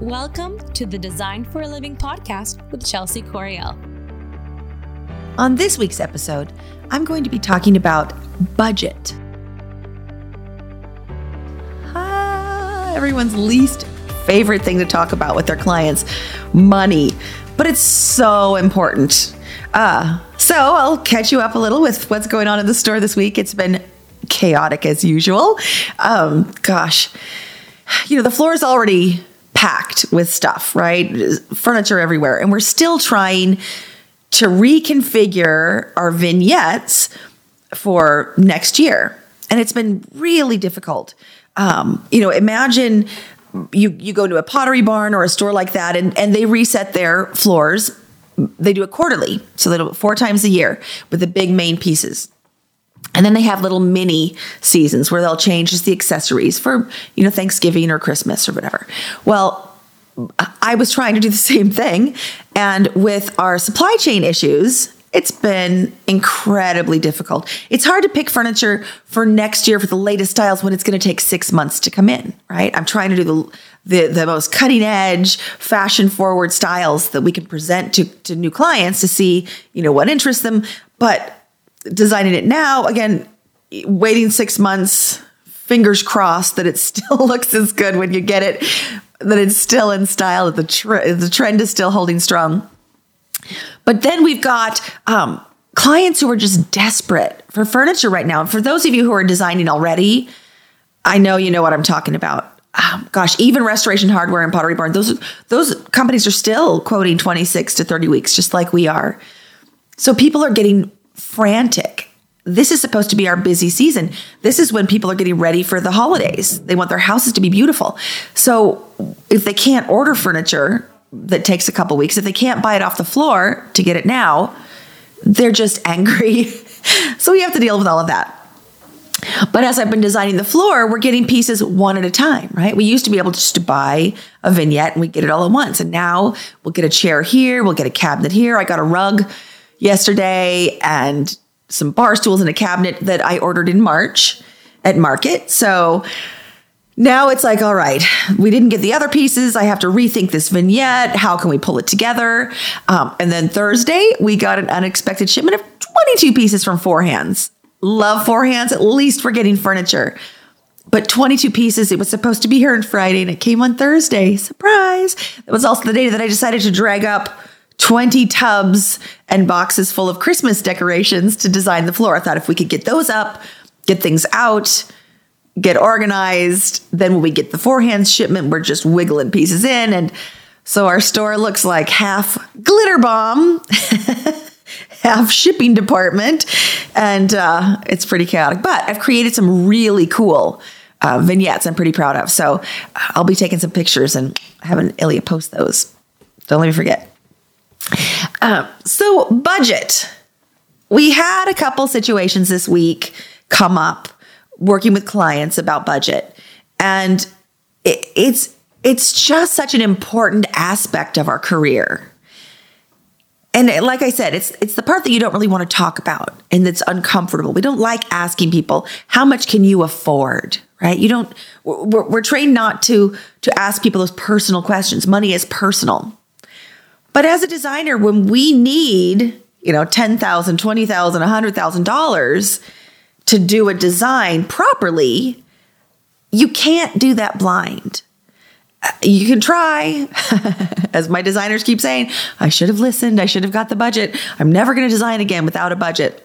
Welcome to the Design for a Living podcast with Chelsea Coriel. On this week's episode, I'm going to be talking about budget. Ah, everyone's least favorite thing to talk about with their clients money, but it's so important. Uh, so I'll catch you up a little with what's going on in the store this week. It's been chaotic as usual. Um, gosh, you know, the floor is already packed with stuff, right? Furniture everywhere. And we're still trying to reconfigure our vignettes for next year. And it's been really difficult. Um, you know, imagine you you go to a Pottery Barn or a store like that and, and they reset their floors. They do it quarterly. So they do it four times a year with the big main pieces. And then they have little mini seasons where they'll change just the accessories for, you know, Thanksgiving or Christmas or whatever. Well, I was trying to do the same thing. And with our supply chain issues, it's been incredibly difficult. It's hard to pick furniture for next year for the latest styles when it's going to take six months to come in, right? I'm trying to do the the, the most cutting edge, fashion forward styles that we can present to, to new clients to see, you know, what interests them. But designing it now, again, waiting six months, fingers crossed that it still looks as good when you get it, that it's still in style, that the, tr- the trend is still holding strong. But then we've got um, clients who are just desperate for furniture right now. And for those of you who are designing already, I know you know what I'm talking about. Um, gosh, even Restoration Hardware and Pottery Barn, those those companies are still quoting 26 to 30 weeks, just like we are. So people are getting frantic. This is supposed to be our busy season. This is when people are getting ready for the holidays. They want their houses to be beautiful. So if they can't order furniture that takes a couple weeks, if they can't buy it off the floor to get it now, they're just angry. so we have to deal with all of that. But as I've been designing the floor, we're getting pieces one at a time, right? We used to be able just to buy a vignette and we get it all at once. And now we'll get a chair here, we'll get a cabinet here. I got a rug yesterday and some bar stools and a cabinet that I ordered in March at Market. So now it's like, all right, we didn't get the other pieces. I have to rethink this vignette. How can we pull it together? Um, and then Thursday, we got an unexpected shipment of 22 pieces from Four Hands. Love Four Hands. At least we're getting furniture. But 22 pieces, it was supposed to be here on Friday and it came on Thursday. Surprise. It was also the day that I decided to drag up 20 tubs and boxes full of Christmas decorations to design the floor. I thought if we could get those up, get things out, get organized, then when we get the Four Hands shipment, we're just wiggling pieces in. And so our store looks like half glitter bomb, half shipping department. And uh, it's pretty chaotic. But I've created some really cool uh, vignettes I'm pretty proud of. So I'll be taking some pictures and having Ilya post those. Don't let me forget. Um, so, budget. We had a couple situations this week come up working with clients about budget, and it, it's it's just such an important aspect of our career. And like I said, it's it's the part that you don't really want to talk about and that's uncomfortable. We don't like asking people how much can you afford, right? You don't. We're, we're trained not to to ask people those personal questions. Money is personal. But as a designer, when we need, you know, $10,000, $20,000, $100,000 to do a design properly, you can't do that blind. You can try, as my designers keep saying, I should have listened. I should have got the budget. I'm never going to design again without a budget.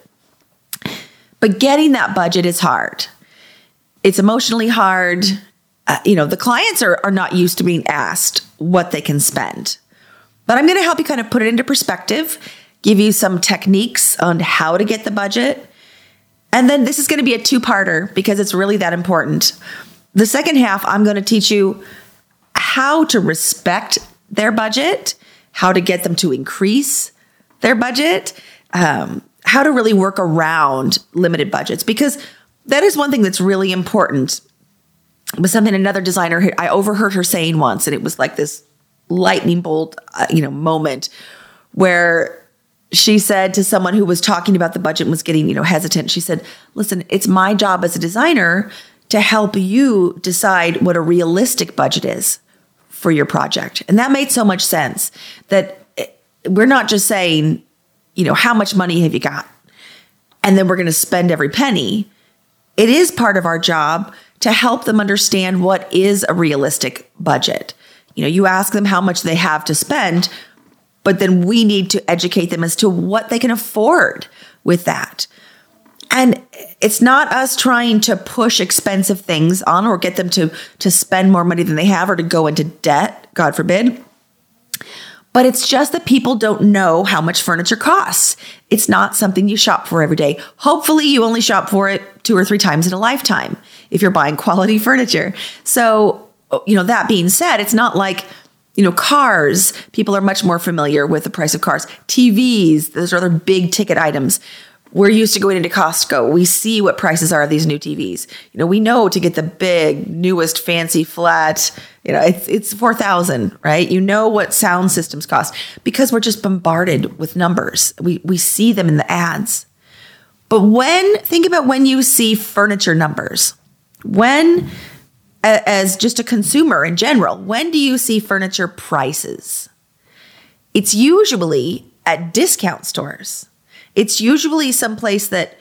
But getting that budget is hard. It's emotionally hard. Uh, you know, the clients are, are not used to being asked what they can spend. But I'm going to help you kind of put it into perspective, give you some techniques on how to get the budget. And then this is going to be a two parter because it's really that important. The second half, I'm going to teach you how to respect their budget, how to get them to increase their budget, um, how to really work around limited budgets, because that is one thing that's really important. Was something another designer, I overheard her saying once, and it was like this lightning bolt, uh, you know, moment where she said to someone who was talking about the budget and was getting, you know, hesitant. She said, "Listen, it's my job as a designer to help you decide what a realistic budget is for your project. And that made so much sense that we're not just saying, you know, how much money have you got? And then we're going to spend every penny. It is part of our job to help them understand what is a realistic budget. You know, you ask them how much they have to spend, but then we need to educate them as to what they can afford with that. And it's not us trying to push expensive things on or get them to to spend more money than they have or to go into debt, God forbid. But it's just that people don't know how much furniture costs. It's not something you shop for every day. Hopefully, you only shop for it two or three times in a lifetime if you're buying quality furniture. So, you know, that being said, it's not like you know, cars, people are much more familiar with the price of cars. TVs, those are other big ticket items. We're used to going into Costco. We see what prices are of these new TVs. You know, we know to get the big, newest, fancy, flat. You know, it's it's four thousand, right? You know what sound systems cost because we're just bombarded with numbers. We we see them in the ads. But when think about when you see furniture numbers, when as just a consumer in general, when do you see furniture prices? It's usually at discount stores. It's usually someplace that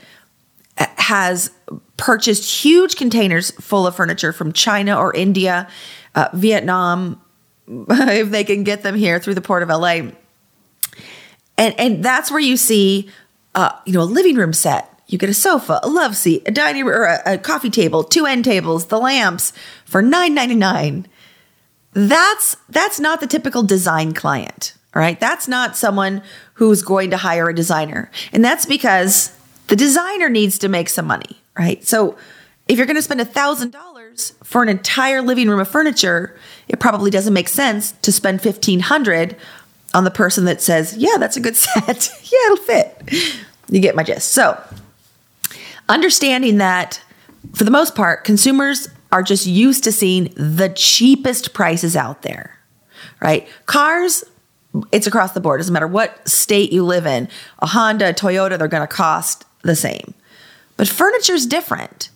uh, has purchased huge containers full of furniture from China or India, uh, Vietnam, if they can get them here through the port of LA. And and that's where you see, uh, you know, a living room set. You get a sofa, a love seat, a dining or a, a coffee table, two end tables, the lamps for nine ninety nine. That's that's not the typical design client. All right. That's not someone who's going to hire a designer. And that's because the designer needs to make some money, right? So if you're going to spend a thousand dollars for an entire living room of furniture, it probably doesn't make sense to spend fifteen hundred on the person that says, "Yeah, that's a good set. yeah, it'll fit." You get my gist. So, understanding that for the most part, consumers are just used to seeing the cheapest prices out there, right? Cars, it's across the board. Doesn't matter what state you live in. A Honda, a Toyota, they're going to cost the same. But furniture is different.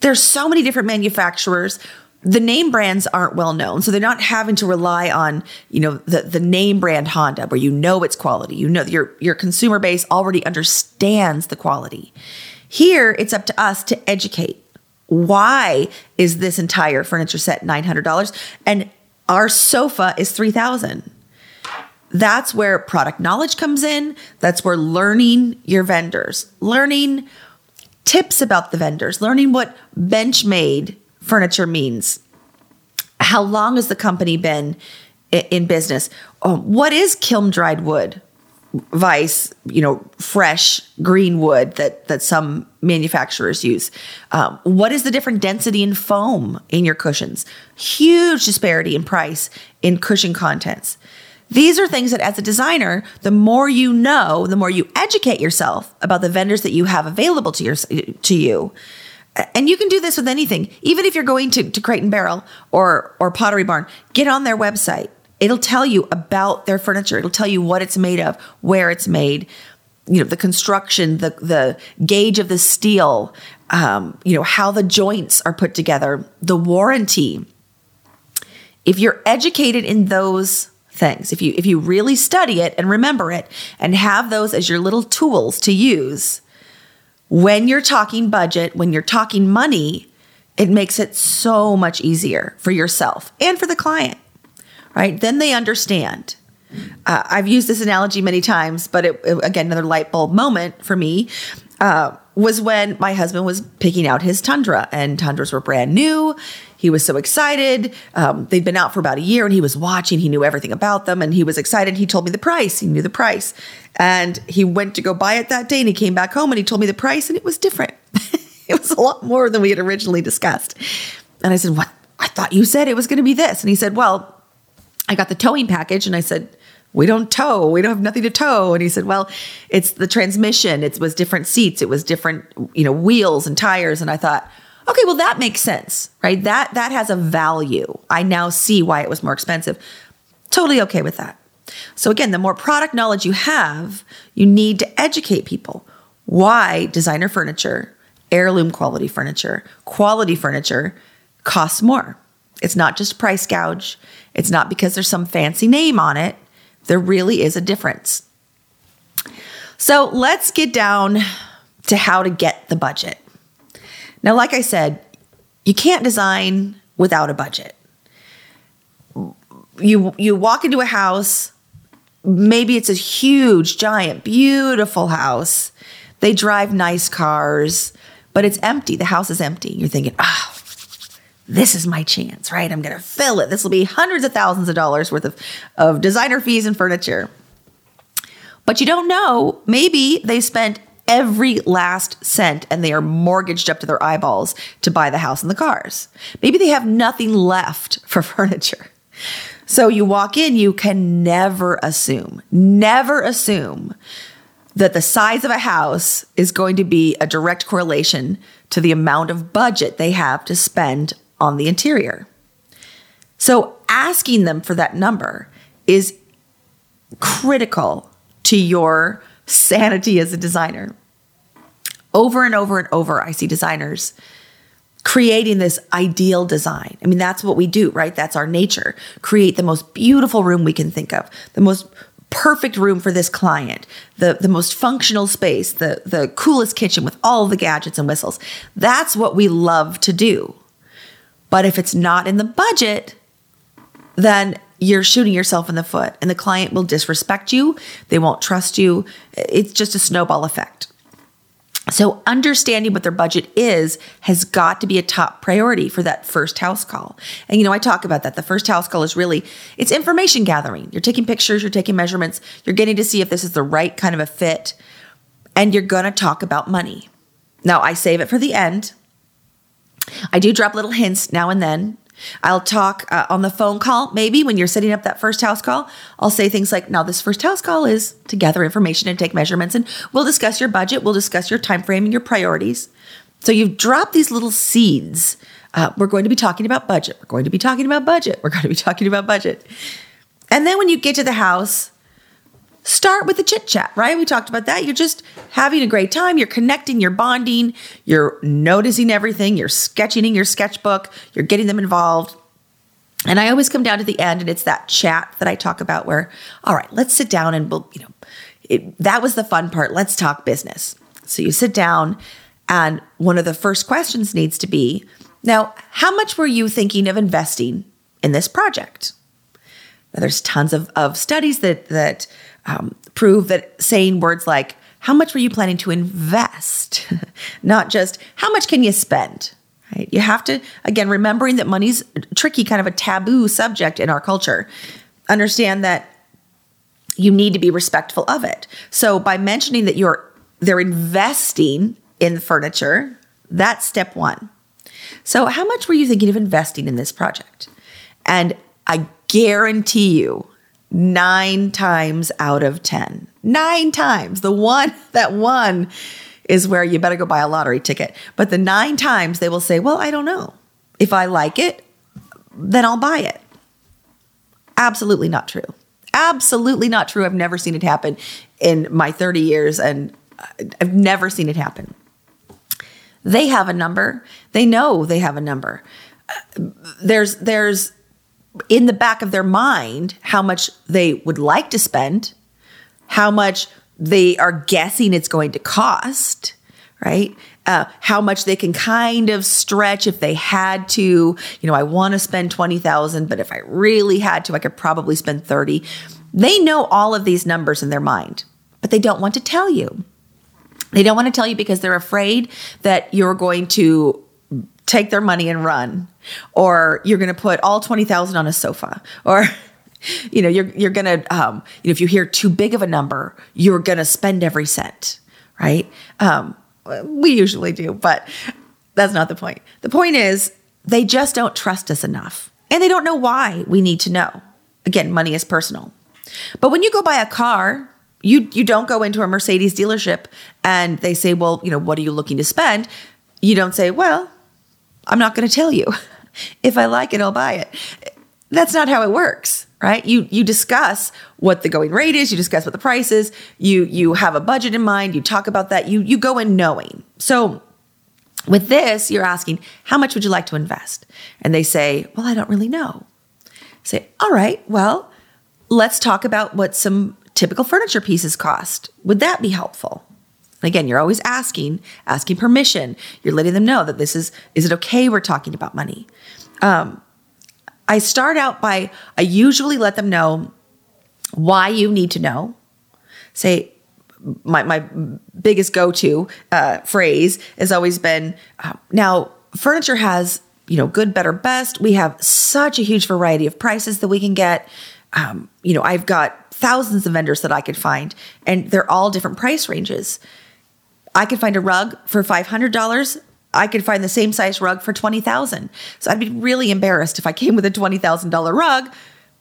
There's so many different manufacturers. The name brands aren't well known, so they're not having to rely on you know the the name brand Honda, where you know its quality. You know your your consumer base already understands the quality. Here, it's up to us to educate. Why is this entire furniture set nine hundred dollars, and our sofa is three thousand? That's where product knowledge comes in. That's where learning your vendors, learning tips about the vendors, learning what Benchmade furniture means. How long has the company been in business? Um, what is kiln dried wood? Vice, you know, fresh green wood that that some manufacturers use. Um, what is the different density in foam in your cushions? Huge disparity in price in cushion contents. These are things that as a designer, the more you know, the more you educate yourself about the vendors that you have available to your to you. And you can do this with anything. Even if you're going to, to Crate and Barrel or or Pottery Barn, get on their website. It'll tell you about their furniture. It'll tell you what it's made of, where it's made, you know, the construction, the the gauge of the steel, um, you know, how the joints are put together, the warranty. If you're educated in those things. If you if you really study it and remember it and have those as your little tools to use when you're talking budget, when you're talking money, it makes it so much easier for yourself and for the client. Right? Then they understand. Uh, I've used this analogy many times, but it, it, again, another light bulb moment for me. Uh, was when my husband was picking out his Tundra, and Tundras were brand new. He was so excited. Um, they'd been out for about a year, and he was watching. He knew everything about them, and he was excited. He told me the price. He knew the price, and he went to go buy it that day. And he came back home, and he told me the price, and it was different. it was a lot more than we had originally discussed. And I said, "What? I thought you said it was going to be this." And he said, "Well, I got the towing package," and I said we don't tow. We don't have nothing to tow. And he said, well, it's the transmission. It was different seats. It was different, you know, wheels and tires. And I thought, okay, well, that makes sense, right? That, that has a value. I now see why it was more expensive. Totally okay with that. So again, the more product knowledge you have, you need to educate people why designer furniture, heirloom quality furniture, quality furniture costs more. It's not just price gouge. It's not because there's some fancy name on it. There really is a difference. So let's get down to how to get the budget. Now, like I said, you can't design without a budget. You you walk into a house, maybe it's a huge, giant, beautiful house. They drive nice cars, but it's empty. The house is empty. You're thinking, "Ah, oh, this is my chance, right? I'm going to fill it. This will be hundreds of thousands of dollars worth of, of designer fees and furniture. But you don't know. Maybe they spent every last cent and they are mortgaged up to their eyeballs to buy the house and the cars. Maybe they have nothing left for furniture. So you walk in, you can never assume, never assume that the size of a house is going to be a direct correlation to the amount of budget they have to spend on the interior. So asking them for that number is critical to your sanity as a designer. Over and over and over, I see designers creating this ideal design. I mean, that's what we do, right? That's our nature. Create the most beautiful room we can think of, the most perfect room for this client, the, the most functional space, the, the coolest kitchen with all the gadgets and whistles. That's what we love to do. But if it's not in the budget, then you're shooting yourself in the foot and the client will disrespect you. They won't trust you. It's just a snowball effect. So, understanding what their budget is has got to be a top priority for that first house call. And you know, I talk about that. The first house call is really it's information gathering. You're taking pictures, you're taking measurements, you're getting to see if this is the right kind of a fit, and you're going to talk about money. Now, I save it for the end. I do drop little hints now and then I'll talk uh, on the phone call, maybe when you're setting up that first house call. I'll say things like, "Now, this first house call is to gather information and take measurements, and we'll discuss your budget, we'll discuss your time frame and your priorities." So you've dropped these little seeds. Uh, we're going to be talking about budget. We're going to be talking about budget. We're going to be talking about budget. And then when you get to the house, start with the chit chat, right? We talked about that. You're just having a great time. You're connecting, you're bonding, you're noticing everything, you're sketching in your sketchbook, you're getting them involved. And I always come down to the end and it's that chat that I talk about where, all right, let's sit down and we'll, you know, it, that was the fun part. Let's talk business. So you sit down and one of the first questions needs to be, now, how much were you thinking of investing in this project? Now, there's tons of, of studies that that um, prove that saying words like, how much were you planning to invest? Not just how much can you spend? Right? You have to, again, remembering that money's tricky, kind of a taboo subject in our culture. Understand that you need to be respectful of it. So by mentioning that you're they're investing in furniture, that's step one. So how much were you thinking of investing in this project? And I guarantee you nine times out of 10. Nine times. The one, that one is where you better go buy a lottery ticket. But the nine times they will say, Well, I don't know. If I like it, then I'll buy it. Absolutely not true. Absolutely not true. I've never seen it happen in my 30 years, and uh, I've never seen it happen. They have a number. They know they have a number. Uh, there's there's in the back of their mind how much they would like to spend, how much they are guessing it's going to cost, right? Uh, how much they can kind of stretch if they had to. You know, I want to spend 20,000, but if I really had to, I could probably spend 30. They know all of these numbers in their mind, but they don't want to tell you. They don't want to tell you because they're afraid that you're going to take their money and run. Or you're going to put all 20,000 on a sofa. Or you know you're you're going to um, you know if you hear too big of a number you're going to spend every cent right? Um, we usually do but that's not the point. The point is they just don't trust us enough. And they don't know why we need to know. Again money is personal. But when you go buy a car you you don't go into a Mercedes dealership and they say well you know what are you looking to spend? You don't say well I'm not going to tell you. If I like it, I'll buy it. That's not how it works, right? You you discuss what the going rate is, you discuss what the price is, you you have a budget in mind, you talk about that, you you go in knowing. So With this, you're asking, how much would you like to invest? And they say, well, I don't really know. Say, all right, well, let's talk about what some typical furniture pieces cost. Would that be helpful? Again, you're always asking, asking permission. You're letting them know that this is, is it okay we're talking about money? Um, I start out by, I usually let them know why you need to know. Say, my, my biggest go-to uh, phrase has always been, uh, now furniture has, you know, good, better, best. We have such a huge variety of prices that we can get. Um, you know, I've got thousands of vendors that I could find, and they're all different price ranges. I could find a rug for $500. I could find the same size rug for 20,000. So I'd be really embarrassed if I came with a $20,000 rug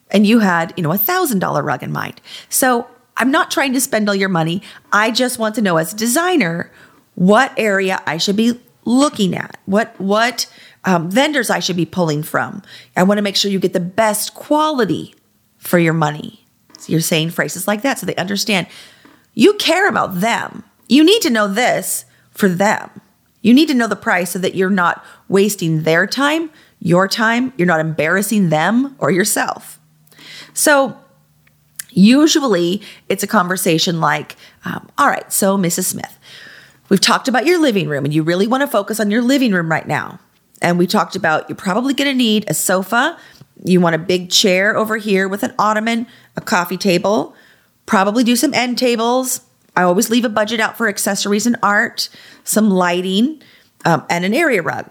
and you had, you know, a $1,000 rug in mind. So I'm not trying to spend all your money. I just want to know as a designer what area I should be looking at, what what um, vendors I should be pulling from. I want to make sure you get the best quality for your money. So you're saying phrases like that so they understand you care about them. You need to know this for them. You need to know the price so that you're not wasting their time, your time, you're not embarrassing them or yourself. So, usually it's a conversation like, um, All right, so Mrs. Smith, we've talked about your living room and you really want to focus on your living room right now. And we talked about you're probably going to need a sofa. You want a big chair over here with an ottoman, a coffee table, probably do some end tables, I always leave a budget out for accessories and art, some lighting, um, and an area rug.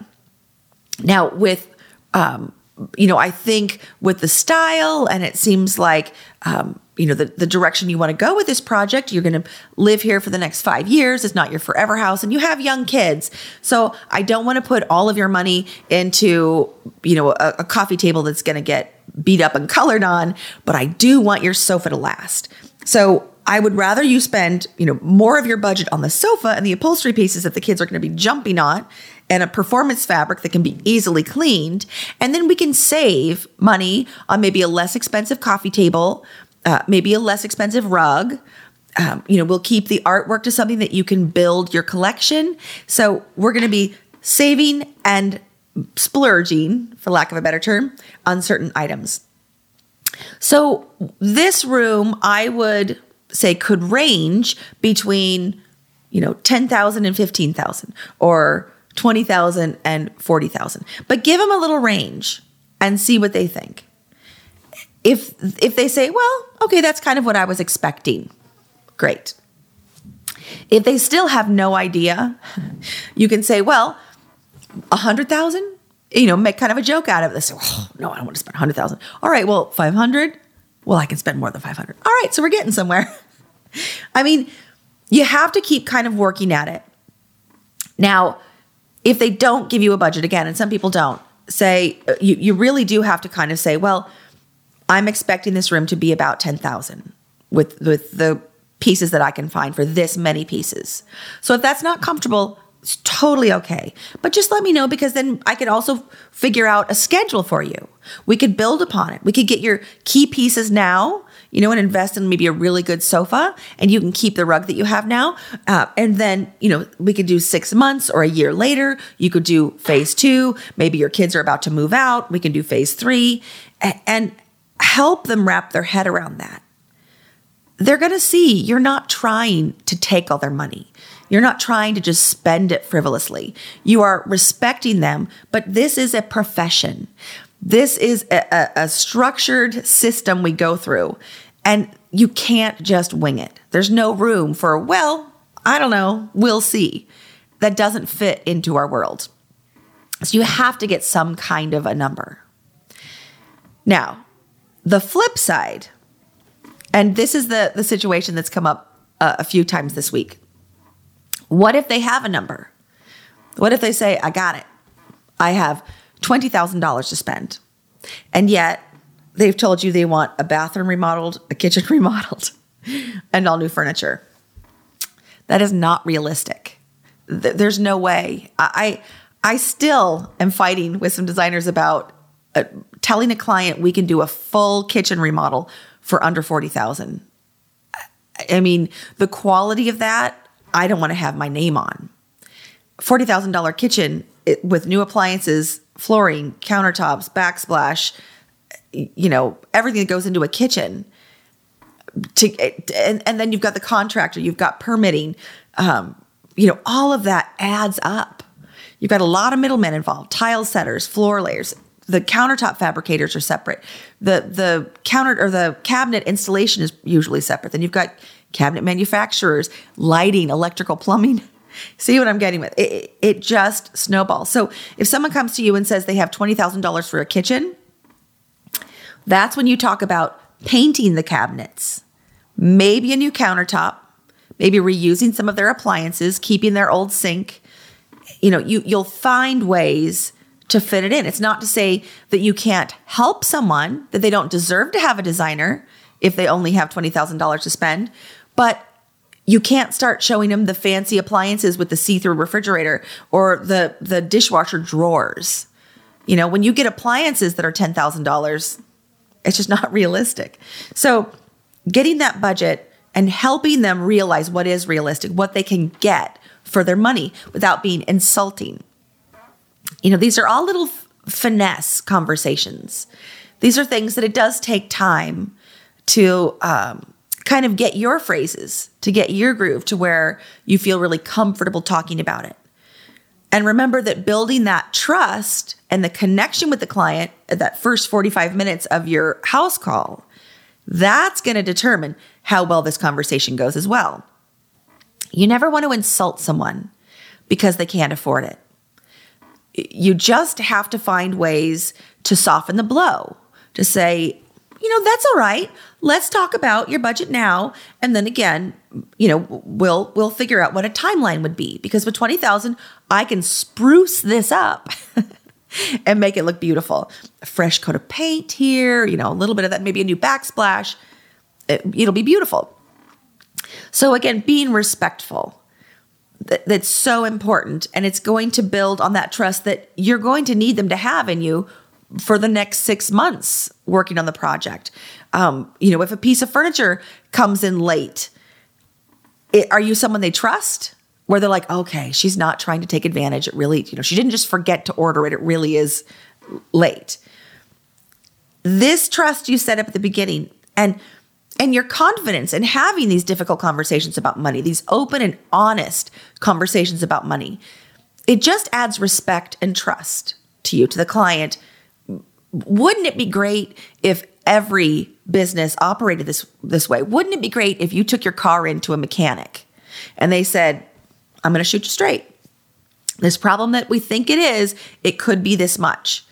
Now, with um, you know, I think with the style, and it seems like um, you know the, the direction you want to go with this project you're going to live here for the next five years it's not your forever house and you have young kids so i don't want to put all of your money into you know a, a coffee table that's going to get beat up and colored on but i do want your sofa to last so I would rather you spend, you know, more of your budget on the sofa and the upholstery pieces that the kids are going to be jumping on and a performance fabric that can be easily cleaned. And then we can save money on maybe a less expensive coffee table, uh, maybe a less expensive rug. Um, you know, we'll keep the artwork to something that you can build your collection. So we're going to be saving and splurging, for lack of a better term, on certain items. So this room, I would say could range between you know 10,000 and 15,000 or 20,000 and 40,000 but give them a little range and see what they think. If if they say well okay that's kind of what I was expecting great. If they still have no idea you can say well 100,000 you know make kind of a joke out of this. Oh, no I don't want to spend 100,000 all right well 500 well, I can spend more than 500. All right, so we're getting somewhere. I mean, you have to keep kind of working at it. Now, if they don't give you a budget again, and some people don't, say uh, you, you really do have to kind of say, well, I'm expecting this room to be about 10,000 with with the pieces that I can find for this many pieces. So if that's not comfortable, it's totally okay. But just let me know because then I could also figure out a schedule for you. We could build upon it. We could get your key pieces now, you know, and invest in maybe a really good sofa, and you can keep the rug that you have now. Uh, and then, you know, we could do six months or a year later. You could do phase two. Maybe your kids are about to move out. We can do phase three and help them wrap their head around that. They're going to see you're not trying to take all their money. You're not trying to just spend it frivolously. You are respecting them, but this is a profession. This is a, a, a structured system we go through, and you can't just wing it. There's no room for, well, I don't know, we'll see. That doesn't fit into our world. So you have to get some kind of a number. Now, the flip side, and this is the, the situation that's come up uh, a few times this week. What if they have a number? What if they say, I got it? I have $20,000 to spend. And yet they've told you they want a bathroom remodeled, a kitchen remodeled, and all new furniture. That is not realistic. There's no way. I, I still am fighting with some designers about uh, telling a client we can do a full kitchen remodel for under 40,000. I mean, the quality of that I don't want to have my name on. $40,000 kitchen it, with new appliances, flooring, countertops, backsplash, you know, everything that goes into a kitchen. To and, and then you've got the contractor, you've got permitting, um, you know, all of that adds up. You've got a lot of middlemen involved, tile setters, floor layers. The countertop fabricators are separate. The the counter or the cabinet installation is usually separate. Then you've got cabinet manufacturers, lighting, electrical, plumbing. See what I'm getting with? It, it just snowballs. So if someone comes to you and says they have $20,000 for a kitchen, that's when you talk about painting the cabinets, maybe a new countertop, maybe reusing some of their appliances, keeping their old sink. You know, you you'll find ways to fit it in. It's not to say that you can't help someone that they don't deserve to have a designer if they only have $20,000 to spend, but you can't start showing them the fancy appliances with the see-through refrigerator or the the dishwasher drawers. You know, when you get appliances that are $10,000, it's just not realistic. So, getting that budget and helping them realize what is realistic, what they can get for their money without being insulting. You know, these are all little f- finesse conversations. These are things that it does take time to um, kind of get your phrases, to get your groove to where you feel really comfortable talking about it. And remember that building that trust and the connection with the client at that first 45 minutes of your house call, that's going to determine how well this conversation goes as well. You never want to insult someone because they can't afford it. You just have to find ways to soften the blow, to say, you know, that's all right. Let's talk about your budget now. And then again, you know, we'll we'll figure out what a timeline would be. Because with 20,000, I can spruce this up and make it look beautiful. A fresh coat of paint here, you know, a little bit of that, maybe a new backsplash. It, it'll be beautiful. So again, being respectful. that's so important. And it's going to build on that trust that you're going to need them to have in you for the next six months working on the project. Um, you know, if a piece of furniture comes in late, it, are you someone they trust? Where they're like, okay, she's not trying to take advantage. It really, you know, she didn't just forget to order it. It really is late. This trust you set up at the beginning and and your confidence in having these difficult conversations about money, these open and honest conversations about money, it just adds respect and trust to you, to the client, wouldn't it be great if every business operated this this way? Wouldn't it be great if you took your car into a mechanic and they said, "I'm going to shoot you straight. This problem that we think it is, it could be this much."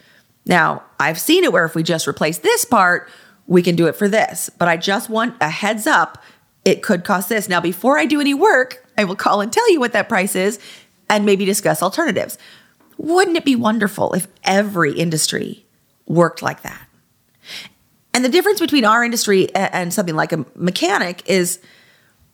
Now, I've seen it where if we just replace this part, we can do it for this. But I just want a heads up, it could cost this. Now, before I do any work, I will call and tell you what that price is and maybe discuss alternatives. Wouldn't it be wonderful if every industry worked like that. And the difference between our industry and something like a mechanic is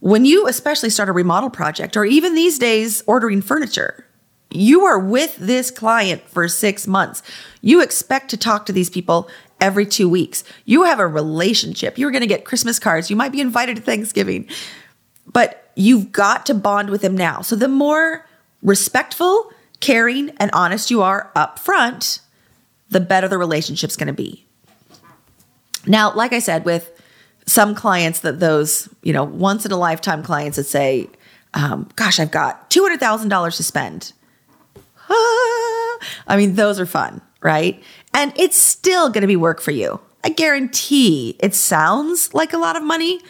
when you especially start a remodel project or even these days ordering furniture, you are with this client for six months. You expect to talk to these people every two weeks. You have a relationship. You're going to get Christmas cards. You might be invited to Thanksgiving, but you've got to bond with them now. So the more respectful, caring, and honest you are up front, the better the relationship's going to be. Now, like I said, with some clients that those, you know, once in a lifetime clients that say, um, gosh, I've got $200,000 to spend. I mean, those are fun, right? And it's still going to be work for you. I guarantee it sounds like a lot of money,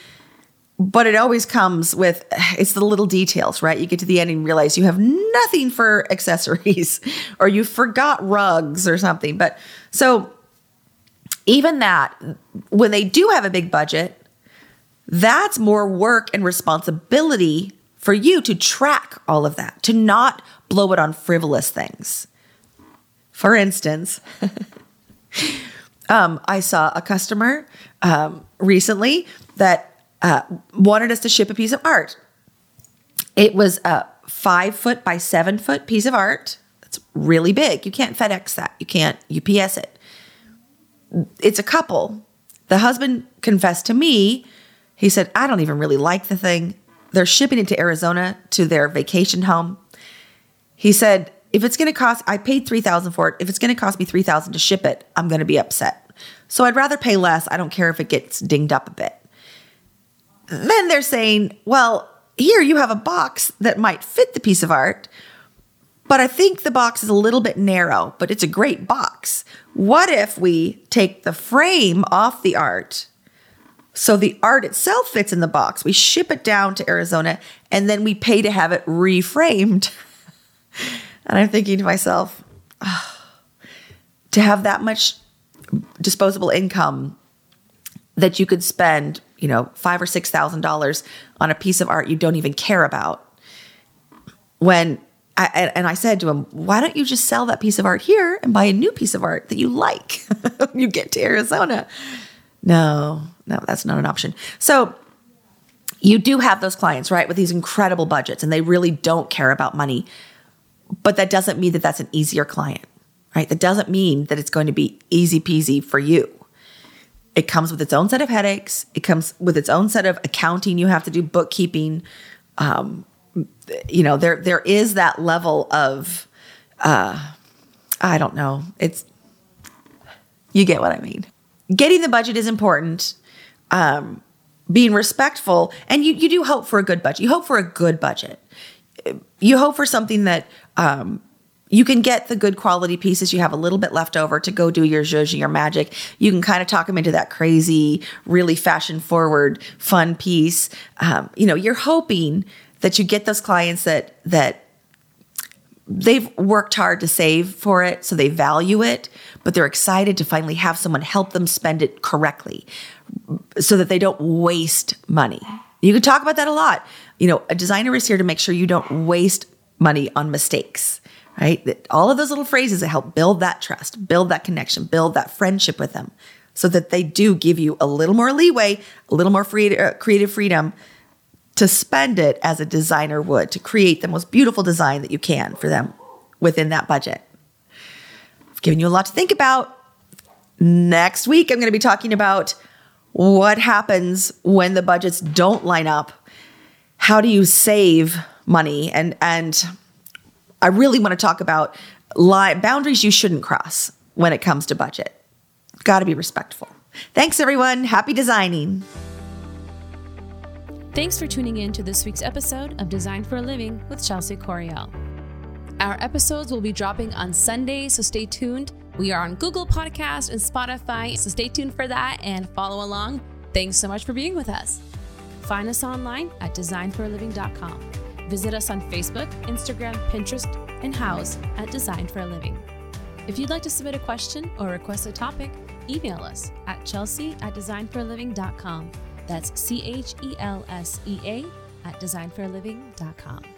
but it always comes with it's the little details, right? You get to the end and realize you have nothing for accessories or you forgot rugs or something. But so even that, when they do have a big budget, that's more work and responsibility for you to track all of that, to not blow it on frivolous things. For instance, um, I saw a customer um, recently that uh, wanted us to ship a piece of art. It was a five foot by seven foot piece of art. It's really big. You can't FedEx that. You can't UPS it. It's a couple. The husband confessed to me. He said, I don't even really like the thing. They're shipping it to Arizona to their vacation home. He said, if it's going to cost, I paid 3000 for it. If it's going to cost me 3000 to ship it, I'm going to be upset. So I'd rather pay less. I don't care if it gets dinged up a bit. Then they're saying, well, here you have a box that might fit the piece of art, but I think the box is a little bit narrow, but it's a great box. What if we take the frame off the art so the art itself fits in the box? We ship it down to Arizona and then we pay to have it reframed. And I'm thinking to myself, oh, to have that much disposable income that you could spend, you know, five or six thousand dollars on a piece of art you don't even care about. When I, and I said to him, why don't you just sell that piece of art here and buy a new piece of art that you like when you get to Arizona? No, no, that's not an option. So you do have those clients, right, with these incredible budgets, and they really don't care about money. But that doesn't mean that that's an easier client, right? That doesn't mean that it's going to be easy peasy for you. It comes with its own set of headaches. It comes with its own set of accounting. You have to do bookkeeping. Um, you know, there there is that level of, uh, I don't know. It's you get what I mean. Getting the budget is important. Um, being respectful, and you you do hope for a good budget. You hope for a good budget you hope for something that um, you can get the good quality pieces. You have a little bit left over to go do your zhuzh, your magic. You can kind of talk them into that crazy, really fashion forward, fun piece. Um, you know, you're hoping that you get those clients that that they've worked hard to save for it, so they value it, but they're excited to finally have someone help them spend it correctly, so that they don't waste money. You can talk about that a lot you know, a designer is here to make sure you don't waste money on mistakes, right? All of those little phrases that help build that trust, build that connection, build that friendship with them so that they do give you a little more leeway, a little more free, uh, creative freedom to spend it as a designer would to create the most beautiful design that you can for them within that budget. I've given you a lot to think about. Next week, I'm going to be talking about what happens when the budgets don't line up how do you save money and and I really want to talk about boundaries you shouldn't cross when it comes to budget. Got to be respectful. Thanks everyone. Happy designing. Thanks for tuning in to this week's episode of Design for a Living with Chelsea Coriel. Our episodes will be dropping on Sunday, so stay tuned. We are on Google Podcast and Spotify, so stay tuned for that and follow along. Thanks so much for being with us. Find us online at designforaliving.com. Visit us on Facebook, Instagram, Pinterest, and Houzz at Design for a Living. If you'd like to submit a question or request a topic, email us at chelsea at designforaliving.com. That's C H E L S E A at designforaliving.com.